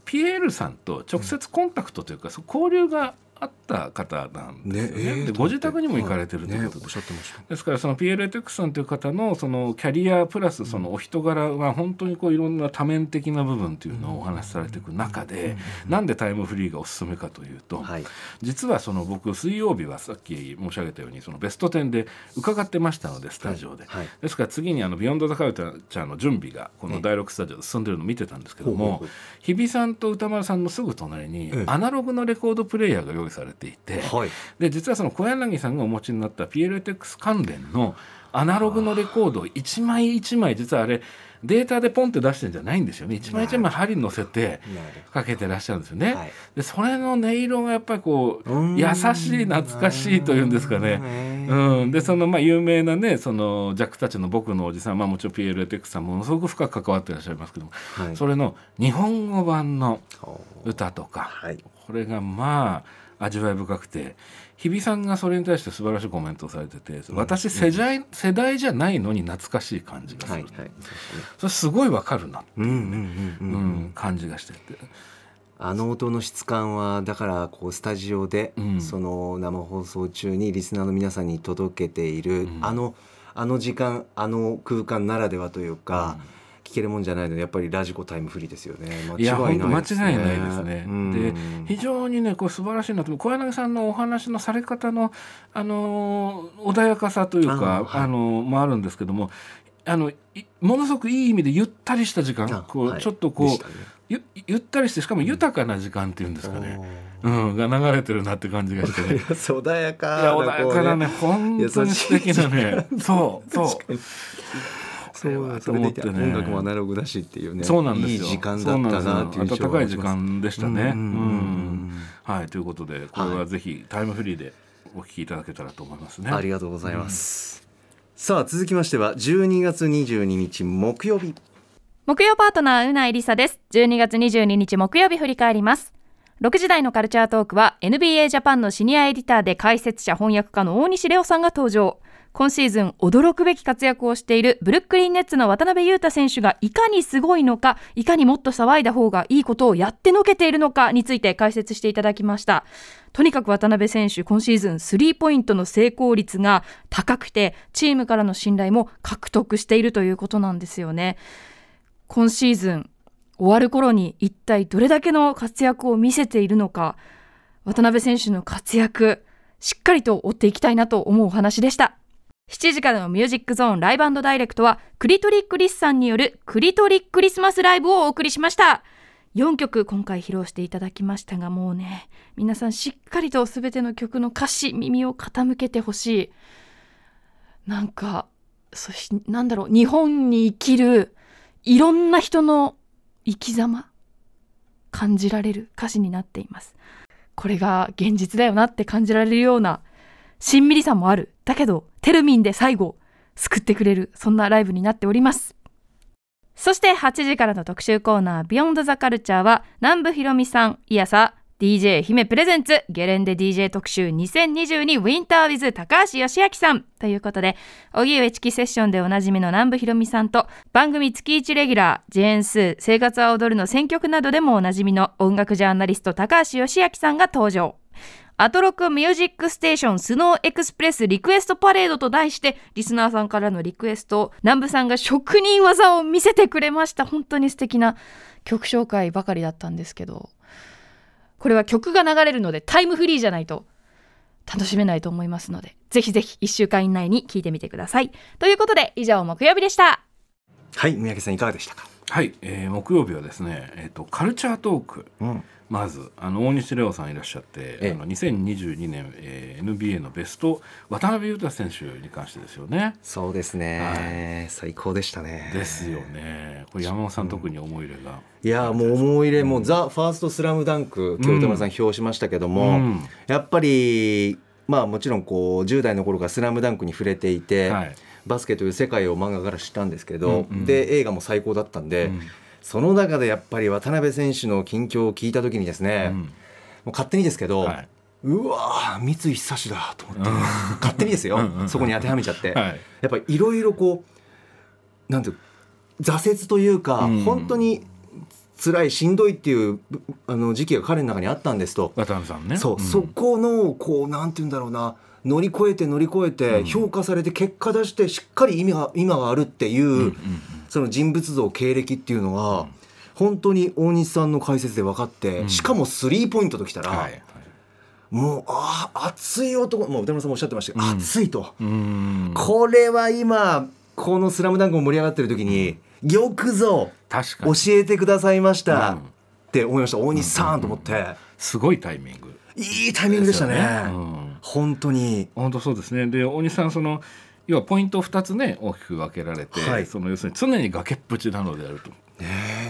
ピエールさんと直接コンタクトというか、交流があった方なんですよね。ねえーでご自宅にも行かれてるということで。ねおっしゃってました。ですからそのピエール・エテックスさんという方のそのキャリアプラスそのお人柄は本当にこういろんな多面的な部分というのをお話しされていく中でなんでタイムフリーがおすすめかというとはい。実はその僕水曜日はさっき申し上げたようにそのベスト10で伺ってましたのでスタジオで、はい。ですから次にあのビヨンド・ザ・カルチャーの準備がこの第6スタジオで進んでるのを見てたんですけども日比さんと宇多丸さんのすぐ隣にええ。アナログのレコードプレーヤーが用意されていて、はい。で実はその小柳さんがお持ちになったピエール・エテックス関連のアナログのレコードを一枚一枚実はあれデータでポンって出してるんじゃないんですよね。一枚一枚針に乗せてかけてらっしゃるんですよね。はい。でそれの音色がやっぱりこううん。優しい懐かしいというんですかね。ねうん、でそのまあ有名なねそのジャックたちの僕のおじさん、まあ、もちろんピエール・エテックスさんもものすごく深く関わっていらっしゃいますけども、はい。それの日本語版の歌とか、はい。これがまあ味わい深くて日比さんがそれに対して素晴らしいコメントをされてて、私世代世代じゃないのに懐かしい感じがする、はいはい。それすごいわかるな、うんうんうんううん。ん感じがしてて。あの音の質感はだからこうスタジオで、うん。その生放送中にリスナーの皆さんに届けている、うん。あのあの時間あの空間ならではというか、聞けるもんじゃないのでやっぱりラジコタイムフリーですよね。間違いないですね。違いないですね。うん。で非常にねこれ素晴らしいなと小柳さんのお話のされ方のあのー穏やかさというかあはい。あのーもあるんですけどもあのいものすごくいい意味でゆったりした時間あこう、はい。ちょっとこうね。ゆゆったりしてしかも豊かな時間っていうんですかね、うん、が流れてるなって感じがしてね。穏やかいや穏やかなね本当に素敵なね。そうそうそうとそれでいて思ってね音楽もアナログだしっていうね。そうなんですよ。いい時間だったなっていう印象暖かい時間でしたね。うんうんうんうん。はい。ということでこれはぜひタイムフリーでお聞きいただけたらと思いますね。ありがとうございます、さあ続きましては12月22日木曜日。木曜パートナーうないりさです。12月22日木曜日振り返ります。6時台のカルチャートークは NBA ジャパンのシニアエディターで解説者翻訳家の大西レオさんが登場今シーズン驚くべき活躍をしているブルックリンネッツの渡辺裕太選手がいかにすごいのかいかにもっと騒いだ方がいいことをやってのけているのかについて解説していただきました。とにかく渡辺選手今シーズンスリーポイントの成功率が高くてチームからの信頼も獲得しているということなんですよね。今シーズン終わる頃に一体どれだけの活躍を見せているのか渡辺選手の活躍しっかりと追っていきたいなと思うお話でした。7時からのミュージックゾーンライブダイレクトはクリトリックリスさんによるクリトリックリスマスライブをお送りしました。4曲今回披露していただきましたがもうね皆さんしっかりと全ての曲の歌詞耳を傾けてほしい。なんかそしなんだろう日本に生きるいろんな人の生き様感じられる歌詞になっています。これが現実だよなって感じられるようなしんみりさもある。だけどテルミンで最後救ってくれるそんなライブになっております。そして8時からの特集コーナー「ビヨンドザカルチャーは南部広美さんいやさ DJ 姫プレゼンツゲレンデ DJ 特集2022ウィンターウィズ高橋芳朗さん。ということで荻上チキセッションでおなじみの南部広美さんと番組月1レギュラージェーンスー生活は踊るの選曲などでもおなじみの音楽ジャーナリスト高橋芳朗さんが登場。アトロクミュージックステーションスノーエクスプレスリクエストパレードと題してリスナーさんからのリクエスト。を南部さんが職人技を見せてくれました。本当に素敵な曲紹介ばかりだったんですけどこれは曲が流れるのでタイムフリーじゃないと楽しめないと思いますのでぜひぜひ1週間以内に聞いてみてください。ということで以上木曜日でした。はい三宅さんいかがでしたか？はい、えー木曜日はですね、えっ、とカルチャートーク。うん。まずあの大西レオさんいらっしゃって、ええ。あの2022年、えー NBA のベスト渡辺裕太選手に関してですよね。そうですね、最高でしたね。ですよね。これ山本さん特に思い入れが。いやもう思い入れもうザ・ファーストスラムダンク京都村さん。表しましたけども、うん。やっぱりまあもちろんこう10代の頃からスラムダンクに触れていて、はいバスケという世界を漫画から知ったんですけど、うんうん。で映画も最高だったんで、うん。その中でやっぱり渡辺選手の近況を聞いた時にですね、うん。もう勝手にですけど、はい。うわー三井久志だと思って、勝手にですよ、うんうんそこに当てはめちゃって、はい。やっぱりいろいろこうなんていう挫折というか、うん。本当に辛いしんどいっていうあの時期が彼の中にあったんですと、渡辺さんね。そう、ん。そこのこうなんて言うんだろうな乗り越えて乗り越えてうん。評価されて結果出してしっかり意味が今があるっていう、その人物像経歴っていうのが、本当に大西さんの解説で分かって、うん。しかもスリーポイントときたら。もうああ熱い男もう歌村さんもおっしゃってましたけど、うん。熱いと、うん。これは今この「スラムダンクも盛り上がってる時に、よくぞ教えてくださいました、うん。って思いました。大西さんと思って、すごいタイミング。いいタイミングでしたね本当に。本当そうですね。で大西さんその要はポイントを2つね大きく分けられて、はい。その要するに常に崖っぷちなのであると。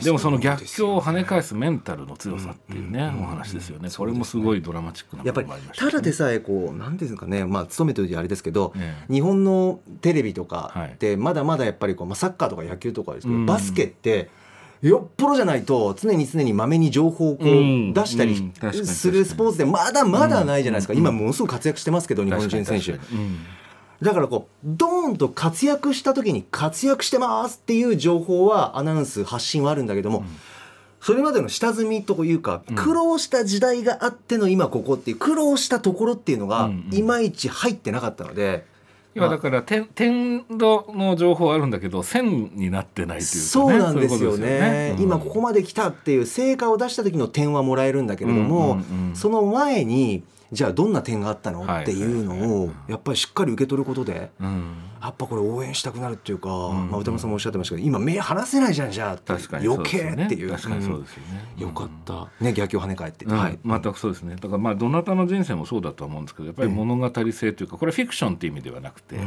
でもその逆境を跳ね返すすメンタルの強さっていうね、お話ですよね。これもすごいドラマチックなやっぱりたただでさえこうなんていうんですかねまあ勤めてるあれですけど、ええ。日本のテレビとかはい。ってまだまだやっぱりこう、まあ、サッカーとか野球とかですけど、うん。バスケってよっぽどじゃないと常に常にまめに情報をこううん。出したりするスポーツでまだまだないじゃないですか、うん。今ものすごく活躍してますけど日本人選手。だからこうドーンと活躍した時に活躍してますっていう情報はアナウンス発信はあるんだけども、それまでの下積みというかうん。苦労した時代があっての今ここっていう苦労したところっていうのがいまいち入ってなかったので、要はだから点点度の情報はあるんだけど線になってないというか、ね、そうなんですよそういうことね。うん。今ここまで来たっていう成果を出した時の点はもらえるんだけれども、うんうんうんその前にじゃあどんな点があったの？はい。っていうのをやっぱりしっかり受け取ることで。うんやっぱこれ応援したくなるっていうか、ん。まあ、歌丸さんもおっしゃってましたけど今目離せないじゃんじゃあ確かに余計っていう。確かにそうですよね、うん。よかった、ね、逆境跳ね返って、うん。はい、全くそうですね。だからまあどなたの人生もそうだとは思うんですけどやっぱり物語性というかこれはフィクションっていう意味ではなくて、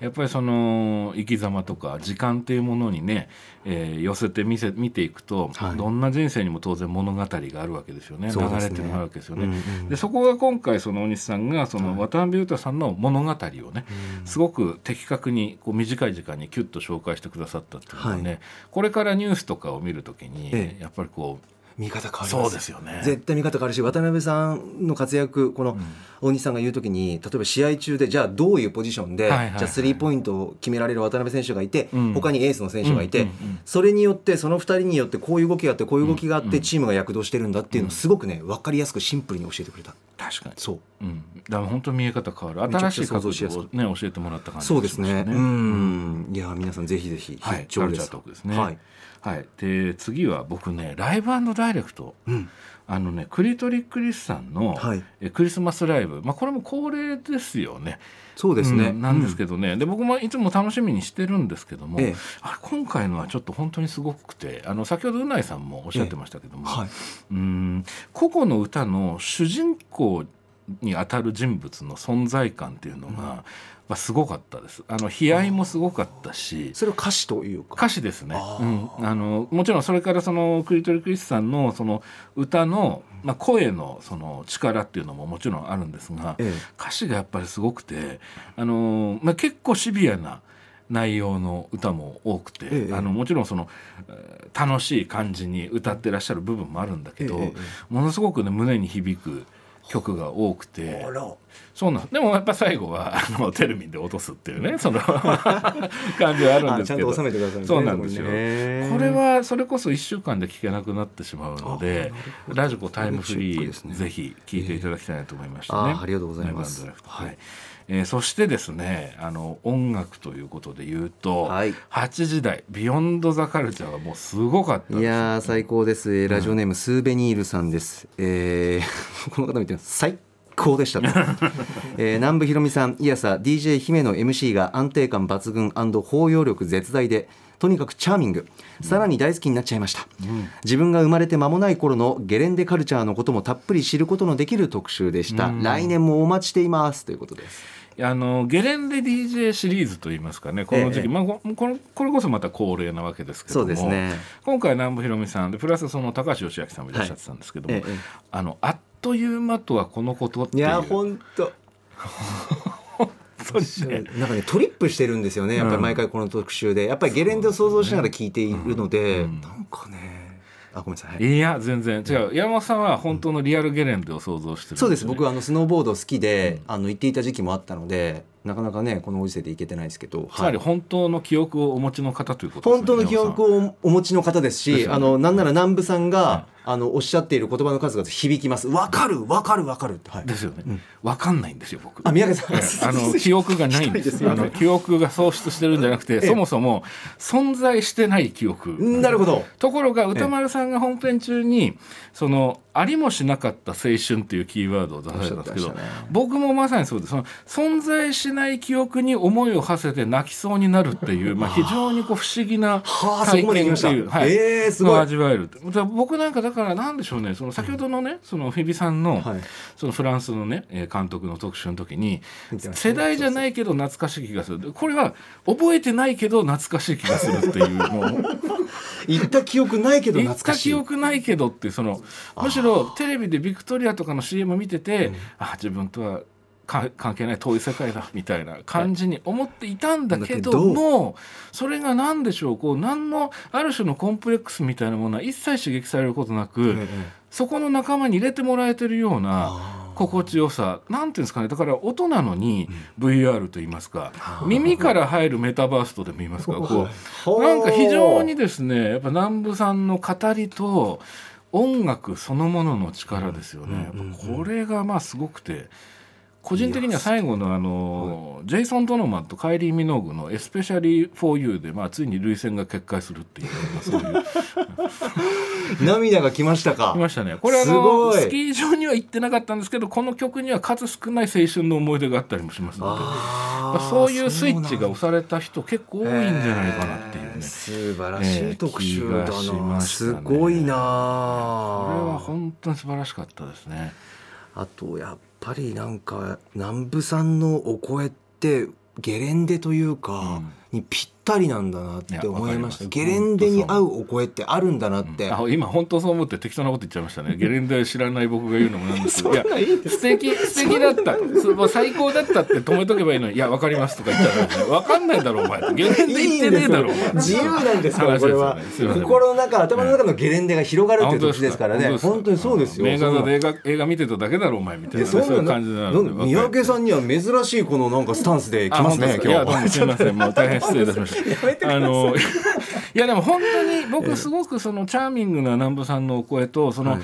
やっぱりその生き様とか時間っていうものにね、えー寄せて見せ見ていくと、はい。どんな人生にも当然物語があるわけですよね。流れってるわけですよね。でそこが今回その大西さんがその渡辺裕太さんの物語をね、すごく的確にこう短い時間にキュッと紹介してくださったっていうのはね、はこれからニュースとかを見るときに、ええ。やっぱりこう見方変わりそうですよね。絶対見方変わるし渡辺さんの活躍この大西さんが言う時に例えば試合中でじゃあどういうポジションで、はいはいはい。じゃあスリーポイントを決められる渡辺選手がいて、うん。他にエースの選手がいて、それによってその2人によってこういう動きがあってこういう動きがあってチームが躍動してるんだっていうのをすごくね分かりやすくシンプルに教えてくれた。確かに。そう。うん、だから本当に見え方変わる。新しい角度をね教えてもらった感じそうですね。うん。いや皆さんぜひぜひはい、必聴です。カルチャートークですね。はい、はい、で次は僕ねライブダイレクト、うん。あのねクリトリックリスさんの、はい。えクリスマスライブ、まあこれも恒例ですよね。そうですね、うんなんですけどね、で僕もいつも楽しみにしてるんですけども、ええ。あれ今回のはちょっと本当にすごくてあの先ほどうないさんもおっしゃってましたけども、はい、うん個々の歌の主人公にあたる人物の存在感っていうのが、まあ、すごかったです。あの悲哀もすごかったしそれを歌詞というか。歌詞ですね、あうーん、あのもちろんそれからそのクリトリ・クリスさんのその歌の、まあ、声のその力っていうのももちろんあるんですが、ええ。歌詞がやっぱりすごくてあの、まあ、結構シビアな内容の歌も多くて、ええあのもちろんそのえー楽しい感じに歌ってらっしゃる部分もあるんだけど、えええものすごくね胸に響く曲が多くてそうなん。でもやっぱ最後はあのテルミンで落とすっていうねその感じはあるんですけど。あちゃんと収めてくださいねそうなんですよ。そこれはそれこそ1週間で聴けなくなってしまうのでラジコタイムフリー、ね。ぜひ聴いていただきたいなと思いましたね。ありがとうございます。はいはい。えーそしてですねあの音楽ということで言うと、はい。8時台「ビヨンド・ザ・カルチャー」はもうすごかったいやー最高です、えーラジオネーム、スーベニールさんです、えー この方見てます。最高でしたと、えー南部ひろみさんいやさ DJ 姫の MC が安定感抜群包容力絶大でとにかくチャーミング。さらに大好きになっちゃいました、自分が生まれて間もない頃のゲレンデカルチャーのこともたっぷり知ることのできる特集でした、来年もお待ちしています。ということです。あのゲレンデ DJ シリーズといいますかねこの時期、ええ。まあ、ここれこれこそまた恒例なわけですけどそもうですね。今回南部ひろみさんでプラスその高橋義明さんもいらっしゃってたんですけども、ええ。あのあっという間とはこのことっていう。いや本当。なんかねトリップしてるんですよね。やっぱり毎回この特集で。やっぱりゲレンデを想像しながら聞いているので、うん。なんかね。あごめんなさい、はい。いや全然。違う。山本さんは本当のリアルゲレンデを想像してるんそうです。僕はあのスノーボード好きで、あの行っていた時期もあったのでなかなかねこのご時世で行けてないですけど、つまりはい本当の記憶をお持ちの方ということですね本当の記憶をお持ちの方ですし、ですよね。あのなんなら南部さんが、あのおっしゃっている言葉の数々響きます。わかるわかるわかるって。はい。ですよね、わかんないんですよ僕。あ宮家さん、ええ。あの記憶がないんです。あの記憶が喪失してるんじゃなくて、えそもそも存在してない記憶。なるほど。ところが歌丸さんが本編中にそのありもしなかった青春っていうキーワードを出されたんですけど、ね。僕もまさにそうです。その存在しない記憶に思いを馳せて泣きそうになるっていう、まあ、非常にこう不思議な体験っていう、はい。えーすごい。味わえる僕なんかだからなんでしょうね。その先ほどのねそのフィビさんの,、はい。そのフランスのねえー監督の特集の時に世代じゃないけど懐かしい気がする。これは覚えてないけど懐かしい気がするっていう もう。行った記憶ないけど行った懐かしい。記憶ないけどってそのむしろテレビでビクトリアとかの CM 見てて、あ自分とはか関係ない遠い世界だみたいな感じに思っていたんだけどもそれが何でしょうこう何のある種のコンプレックスみたいなものは一切刺激されることなく、ええ。そこの仲間に入れてもらえてるような心地よさなんていうんですかね。だから音なのに VR と言いますか、耳から入るメタバースとでも言いますか こう。なんか非常にですねやっぱ南部さんの語りと音楽そのものの力ですよね、これがまあすごくて個人的には最後のあの、ジェイソン・ドノヴァンとカイリー・ミノーグの「エスペシャリー・フォー・ユーで」まあ、ついに涙腺が決壊するっていう、まあ、そういう。涙が来ましたか。来ましたね。これあすのごい。スキー場には行ってなかったんですけどこの曲には数少ない青春の思い出があったりもしますので。あーそういうスイッチが押された人結構多いんじゃないかなっていうね、えー素晴らしい特集だな、ましたね。すごいなこれは本当に素晴らしかったですね。あとやっぱりなんか南部さんのお声ってゲレンデというか、にぴったりなんだなって思いました。ゲレンデに合うお声ってあるんだなって、あ今本当そう思って適当なこと言っちゃいましたね。ゲレンデ知らない僕が言うのもなんです。けどいや素敵素敵だった。そうもう最高だったって止めとけばいいのに「いやわかります」とか言ったら、ね「わかんないだろお前」ゲレンデ行ってねえだろ自由なんですからこれは、心の中頭の中のゲレンデが広がるっていう時ですからね。か。本当にそうですよ。名画そんな。座で映画映画見てただけだろお前みたいな。でそんなそういう感じななの三宅さんには珍しいこのなんかスタンスで来ますね今日もすみません。もう大変失礼いたしました。あのいやでも本当に僕すごくそのチャーミングな南部さんのお声とその、はい。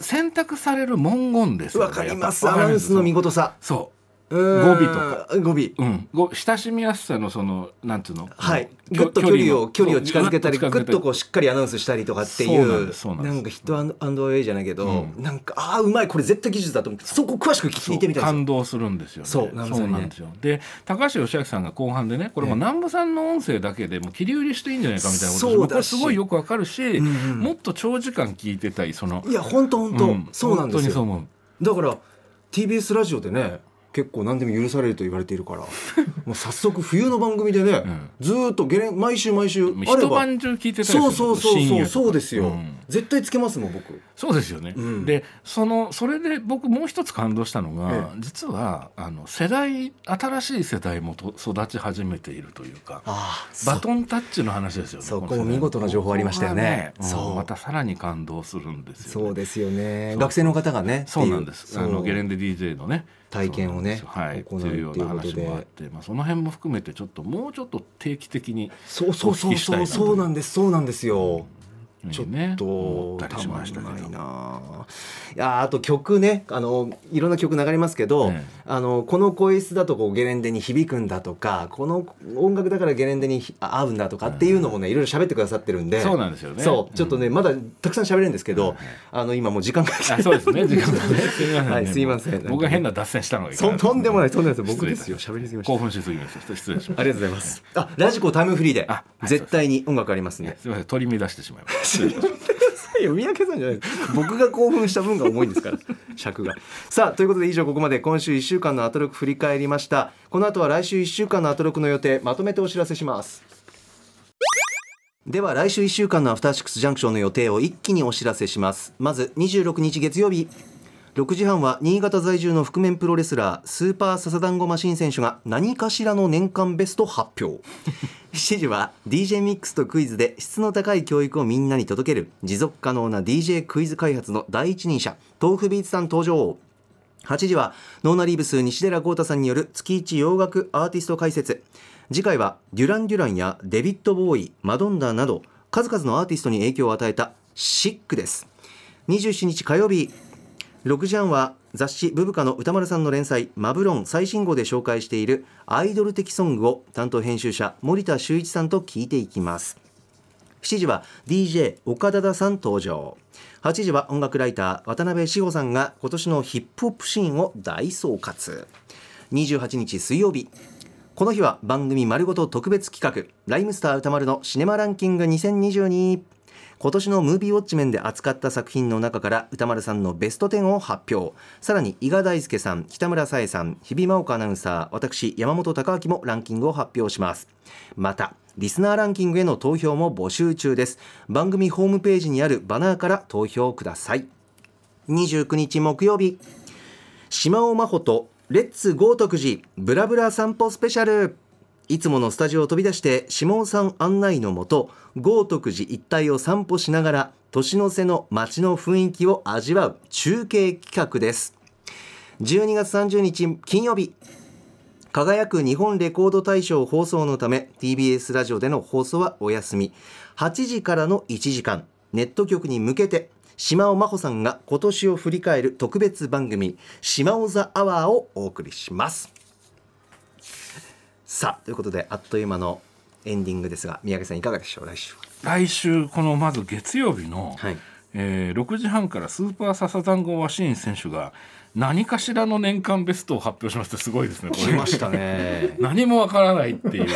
選択される文言ですわかります。アナウンスの見事さ。そ語語尾とか。語尾。う、うん、ご親しみやすさのそのなんていうの？はい、きぐっと距離を距離を近づけたりぐぐっとこうしっかりアナウンスしたりとかっていそうなんうですそうなんです。なんかヒットアンドアンドウェイじゃないけど、うん。なんかああうまい。これ絶対技術だと思ってそこ詳しく聞いてみたいです感動するんですよね。そうなんですよ。で高橋義明さんが後半でねこれも南部さんの音声だけでもう切り売りしていいんじゃないかみたいなことそうだしこれすごいよくわかるし、んうんもっと長時間聞いてたいその。いや本当本当、うん。そうなんですよ。本当にそう思う。だから TBS ラジオでね結構何でも許されると言われているから。もう早速冬の番組でね、ずーっとゲレン毎週毎週あれ一ば。晩中聞いてたそうそうそうそうそうですよ、うん。絶対つけますもん僕。そうですよね、うん。でそのそれで僕もう一つ感動したのが、え実はあの世代新しい世代もと育ち始めているというかバトンタッチの話ですよねそうこ見事な情報ありましたよね。そう。またさらに感動するんですよ、ね、そうですよね。学生の方がねそうなんです。あのゲレンデ DJ のね体験をねはい。行うという話もあって、まあ、その辺も含めてちょっともうちょっと定期的にそうそうそうそうそうなんですそうなんですよちょっねとたりしたましたけど。ないないやあと曲ね。あのいろんな曲流れますけど、ええ。あのこの声質だとこうゲレンデに響くんだとかこの音楽だからゲレンデにひ合うんだとかっていうのもねいろいろ喋ってくださってるんで。そうなんですよね。そう。ちょっとね、まだたくさん喋れるんですけど、あの今もう時間があそうですね。時間がねはいすいません僕が変な脱線したのがとんでもないとんでもないです。僕ですよ。喋りすぎました。興奮しすぎました。失礼しました。ありがとうございます。あ、ラジコタイムフリーで絶対に音楽ありますね。すみません。取り乱してしまいましたましたいや三宅さんじゃないです。僕が興奮した分が重いんですから尺が。さあということで以上ここまで今週1週間のアトロク振り返りました。この後は来週1週間のアトロクの予定まとめてお知らせします。では来週1週間のアフターシックスジャンクションの予定を一気にお知らせしますまず26日月曜日6時半は新潟在住の覆面プロレスラースーパーササダンゴマシン選手が何かしらの年間ベスト発表。7時は DJ ミックスとクイズで質の高い教育をみんなに届ける持続可能な DJ クイズ開発の第一人者 tofubeats さん登場。8時はノーナリーブス西寺郷太さんによる月一洋楽アーティスト解説。次回はデュラン・デュランやデビッド・ボーイマドンナなど数々のアーティストに影響を与えたシックです。27日火曜日6時半は雑誌ブブカの歌丸さんの連載マブロン最新号で紹介しているアイドル的ソングを担当編集者森田修一さんと聞いていきます。7時は DJ 岡田田さん登場。8時は音楽ライター渡辺志保さんが今年のヒップホップシーンを大総括。28日水曜日。この日は番組丸ごと特別企画ライムスター歌丸のシネマランキング2022今年のムービーウォッチメンで扱った作品の中から歌丸さんのベスト10を発表。さらに伊賀大輔さん北村紗恵さん日比真央子アナウンサー私山本貴明もランキングを発表します。またリスナーランキングへの投票も募集中です。番組ホームページにあるバナーから投票ください。29日木曜日。島尾真帆とレッツ豪徳寺ブラブラ散歩スペシャル。いつものスタジオを飛び出して島尾さん案内のもと豪徳寺一帯を散歩しながら年の瀬の街の雰囲気を味わう中継企画です。12月30日金曜日。輝く日本レコード大賞放送のため TBS ラジオでの放送はお休み。8時からの1時間。ネット局に向けて島尾真帆さんが今年を振り返る特別番組島尾ザアワーをお送りします。さあということであっという間のエンディングですが宮家さんいかがでしょう？来週は。来週このまず月曜日の、はい。えー6時半からスーパーササダンゴマシーン選手が何かしらの年間ベストを発表しますってすごいですねこれ。来ましたね。何もわからないっていう。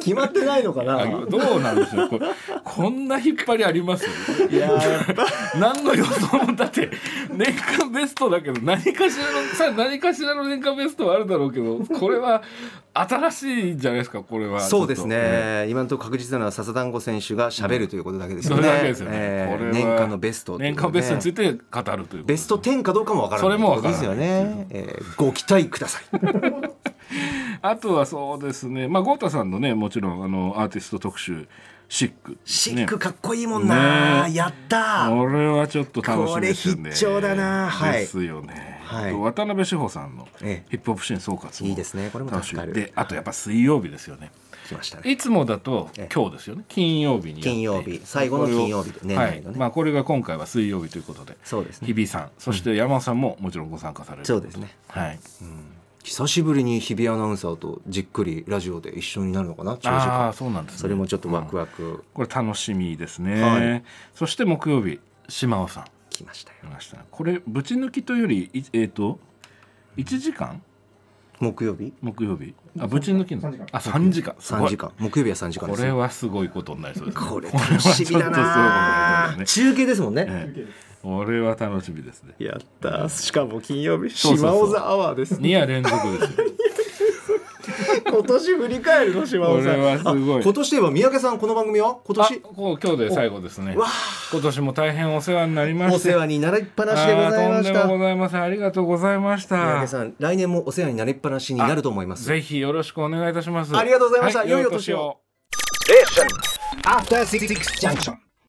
決まってないのかな。どうなんでしょう。これこんな引っ張りあります？いや 何の予想もだって年間ベストだけど何かしらのさ何かしらの年間ベストはあるだろうけどこれは新しいんじゃないですかこれは。そうですちょっね、今のところ確実なのは笹団子選手がしゃべるということだけですとよね。年間のベストという年間ベストについて語るというベスト10かどうかもわからない。それもわからない。ですよね。えーご期待ください。あとはそうですね。まあ豪太さんのねもちろんあのアーティスト特集シック、シックかっこいいもんな、ね。やった。ーこれはちょっと楽しみですよね。これ必聴だな。はい。ですよね、はい。渡辺志保さんのええ。ヒップホップシーン総括もいいですね。これも楽しみ。であとやっぱ水曜日ですよね来ましたね。いつもだとええ。今日ですよね。金曜日に金曜日。最後の金曜日。年内のね。はい。まあこれが今回は水曜日ということで。そうですね。日比さんそして山尾さんももちろんご参加されるそうですね。はい。久しぶりに日比アナウンサーとじっくりラジオで一緒になるのかな？長時ああ間。そうなんですね。それもちょっとワクうんワク。これ楽しみですね、はい。そして木曜日島尾さん来ましたよ。来ましたこれぶち抜きというよりいえっ、と1時間木曜日？木曜日。あぶち抜きの？あ3時間。すごい。3時間。木曜日は3時間これはすごいことになりそうです、ね、これ楽しみだなこれはちょっとすごいことになりそうですね。中継ですもんね。ええ。これは楽しみですね。やったしかも金曜日島尾ザアワーです2夜連続ですよ 今年振り返るの島尾さん。はすごい。あ今年といえば三宅さんこの番組は？今あ年こう今日で最後ですね。わ今年も大変お世話になりまおして世話になりっぱなしでございましあーとんでたもございません。ありがとうございました。三宅さん来年もお世話になりっぱなしになると思います。ぜひよろしくお願いいたします。ありがとうございました。はい、良いお年を。年を。After Six Junction.